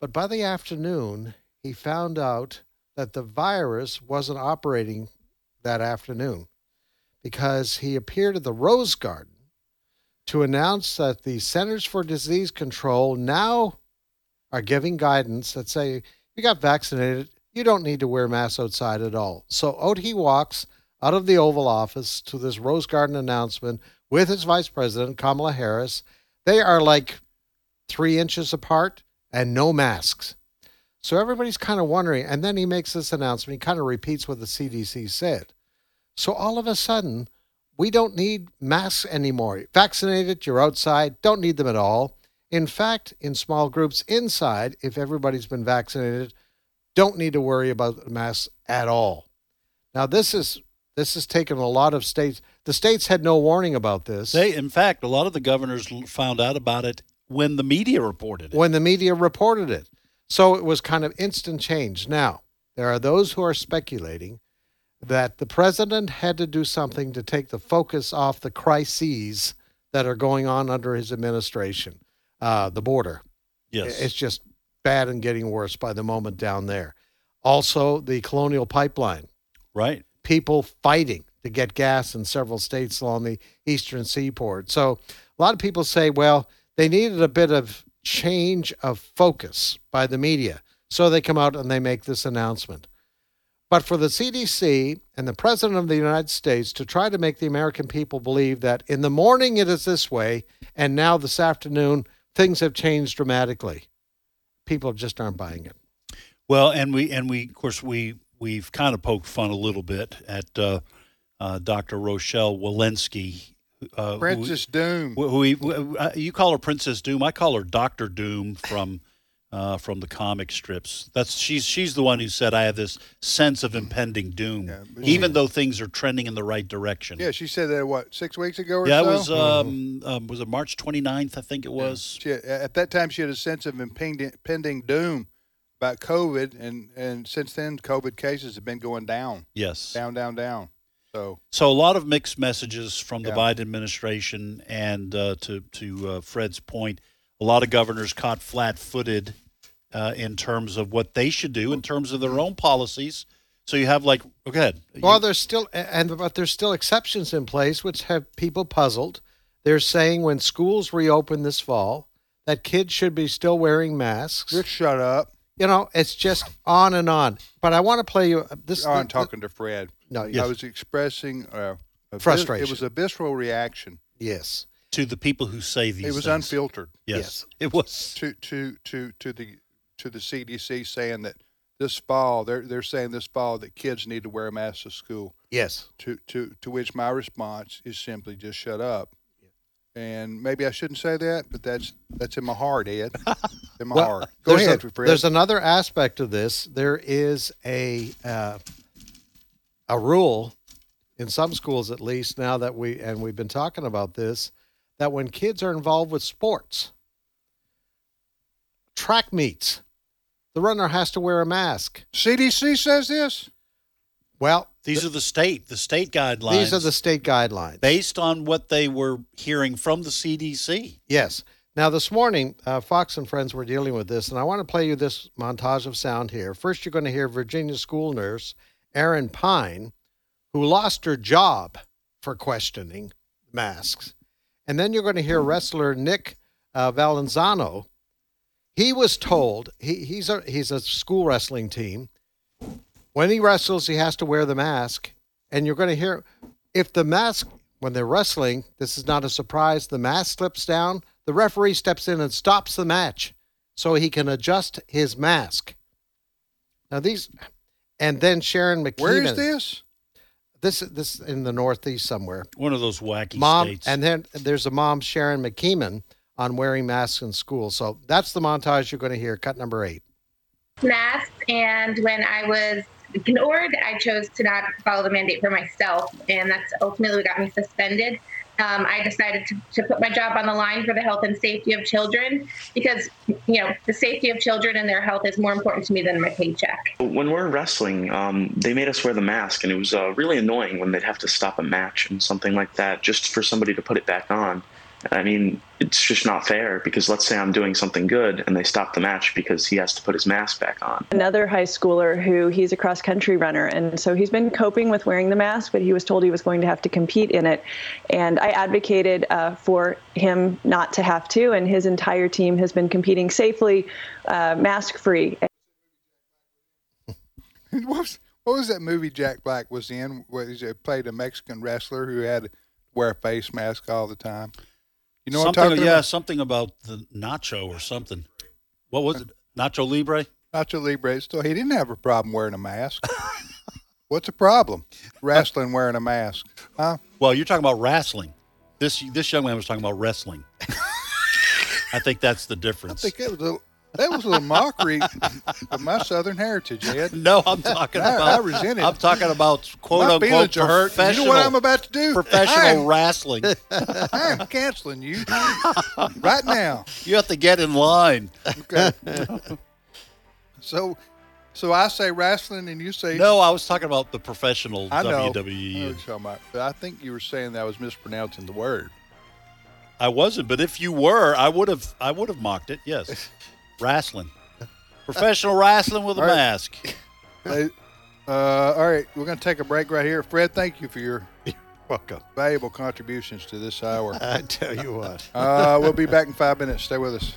But by the afternoon, he found out that the virus wasn't operating that afternoon because he appeared at the Rose Garden to announce that the Centers for Disease Control now are giving guidance that say you got vaccinated, you don't need to wear masks outside at all. So out he walks out of the Oval Office to this Rose Garden announcement with his vice president, Kamala Harris. They are like three inches apart and no masks. So everybody's kind of wondering. And then he makes this announcement. He kind of repeats what the CDC said. So all of a sudden, we don't need masks anymore. Vaccinated, you're outside, don't need them at all. In fact, in small groups inside, if everybody's been vaccinated, don't need to worry about masks at all. Now this is this has taken a lot of states. The states had no warning about this. They, in fact, a lot of the governors found out about it when the media reported it. when the media reported it. So it was kind of instant change. Now, there are those who are speculating that the president had to do something to take the focus off the crises that are going on under his administration. Uh, the border. Yes. It's just bad and getting worse by the moment down there. Also, the colonial pipeline. Right. People fighting to get gas in several states along the eastern seaboard. So a lot of people say, well, they needed a bit of change of focus by the media. So they come out and they make this announcement. But for the CDC and the President of the United States to try to make the American people believe that in the morning it is this way, and now this afternoon things have changed dramatically, people just aren't buying it. Well, and we and we of course we we've kind of poked fun a little bit at uh, uh, Dr. Rochelle Walensky. Uh, who- Princess Doom. Who, who who- uh, you call her Princess Doom. I call her Doctor Doom from uh, from the comic strips. That's she's she's the one who said I have this sense of impending doom, even though things are trending in the right direction. Yeah, she said that what six weeks ago or Yeah, it was um, um, was it March 29th, I think it was. She, at that time, she had a sense of impending, impending doom about COVID, and and since then, COVID cases have been going down. Yes. down, down, down. So So a lot of mixed messages from the Yeah. Biden administration, and uh, to to uh, Fred's point, a lot of governors caught flat-footed uh, in terms of what they should do in terms of their own policies. So you have like, oh, go ahead. Well, there's still and but there's still exceptions in place which have people puzzled. They're saying when schools reopen this fall that kids should be still wearing masks. Just shut up. You know, it's just on and on. But I want to play you this. oh, I'm talking to Fred. No, I was expressing uh, a vis- Frustration. it was a visceral reaction. Yes. To the people who say these It was things. unfiltered. Yes. It was. to to to to the to the CDC saying that this fall they're they're saying this fall that kids need to wear masks to school. Yes. To to to which my response is simply just shut up. And maybe I shouldn't say that, but that's that's in my heart, Ed. in my Well, heart. Go there's ahead, a- Fred. There's another aspect of this. There is a uh, a rule in some schools, at least, now that we and we've been talking about this, that when kids are involved with sports, track meets, the runner has to wear a mask. CDC says this. Well, These are the state the state guidelines. these are the state guidelines. based on what they were hearing from the CDC. Yes. Now, this morning, uh, Fox and Friends were dealing with this, and I want to play you this montage of sound here. First, you're going to hear Virginia school nurse Erin Pine, who lost her job for questioning masks. And then you're going to hear wrestler Nick uh, Valenzano. He was told he, he's a he's a school wrestling team. When he wrestles, he has to wear the mask. And you're going to hear if the mask when they're wrestling, this is not a surprise. The mask slips down. The referee steps in and stops the match so he can adjust his mask. Now these, and then Sharon McKeeman. Where is this? This this in the Northeast somewhere. One of those wacky Mom, states. and then there's a mom, Sharon McKeeman, on wearing masks in school. So that's the montage you're going to hear. Cut number eight. masks and when I was ignored, I chose to not follow the mandate for myself, and that's ultimately what got me suspended. Um, I decided to, to put my job on the line for the health and safety of children because, you know, the safety of children and their health is more important to me than my paycheck. When we're wrestling, um, they made us wear the mask, and it was uh, really annoying when they'd have to stop a match and something like that just for somebody to put it back on. I mean, it's just not fair because let's say I'm doing something good and they stop the match because he has to put his mask back on. another high schooler who he's a cross country runner and so he's been coping with wearing the mask but he was told he was going to have to compete in it and i advocated uh, for him not to have to and his entire team has been competing safely uh, mask free what was what was that movie Jack Black was in? Where he played a Mexican wrestler who had to wear a face mask all the time. You know something, what I'm talking yeah, about? something about the nacho or something. What was it? Nacho Libre? Nacho Libre. Still, he didn't have a problem wearing a mask. What's the problem? Wrestling wearing a mask, huh? Well, you're talking about wrestling. This this young man was talking about wrestling. I think that's the I difference. think it was a that was a little mockery of my Southern heritage, Ed. No, I'm talking I- about. I resent it. I'm talking about quote My unquote hurt. You know professional. what I'm about to do? Professional I'm- wrestling. I'm canceling you right now. You have to get in line. Okay. so, so I say wrestling, and you say No, I was talking about the professional I know. I know WWE. about. But I think you were saying that I was mispronouncing the word. I wasn't, but if you were, I would have. I would have mocked it. Yes, wrestling, professional wrestling with a All right. mask. Uh, all right, we're going to take a break right here. Fred, thank you for your welcome valuable contributions to this hour. I tell you what. uh, we'll be back in five minutes. Stay with us.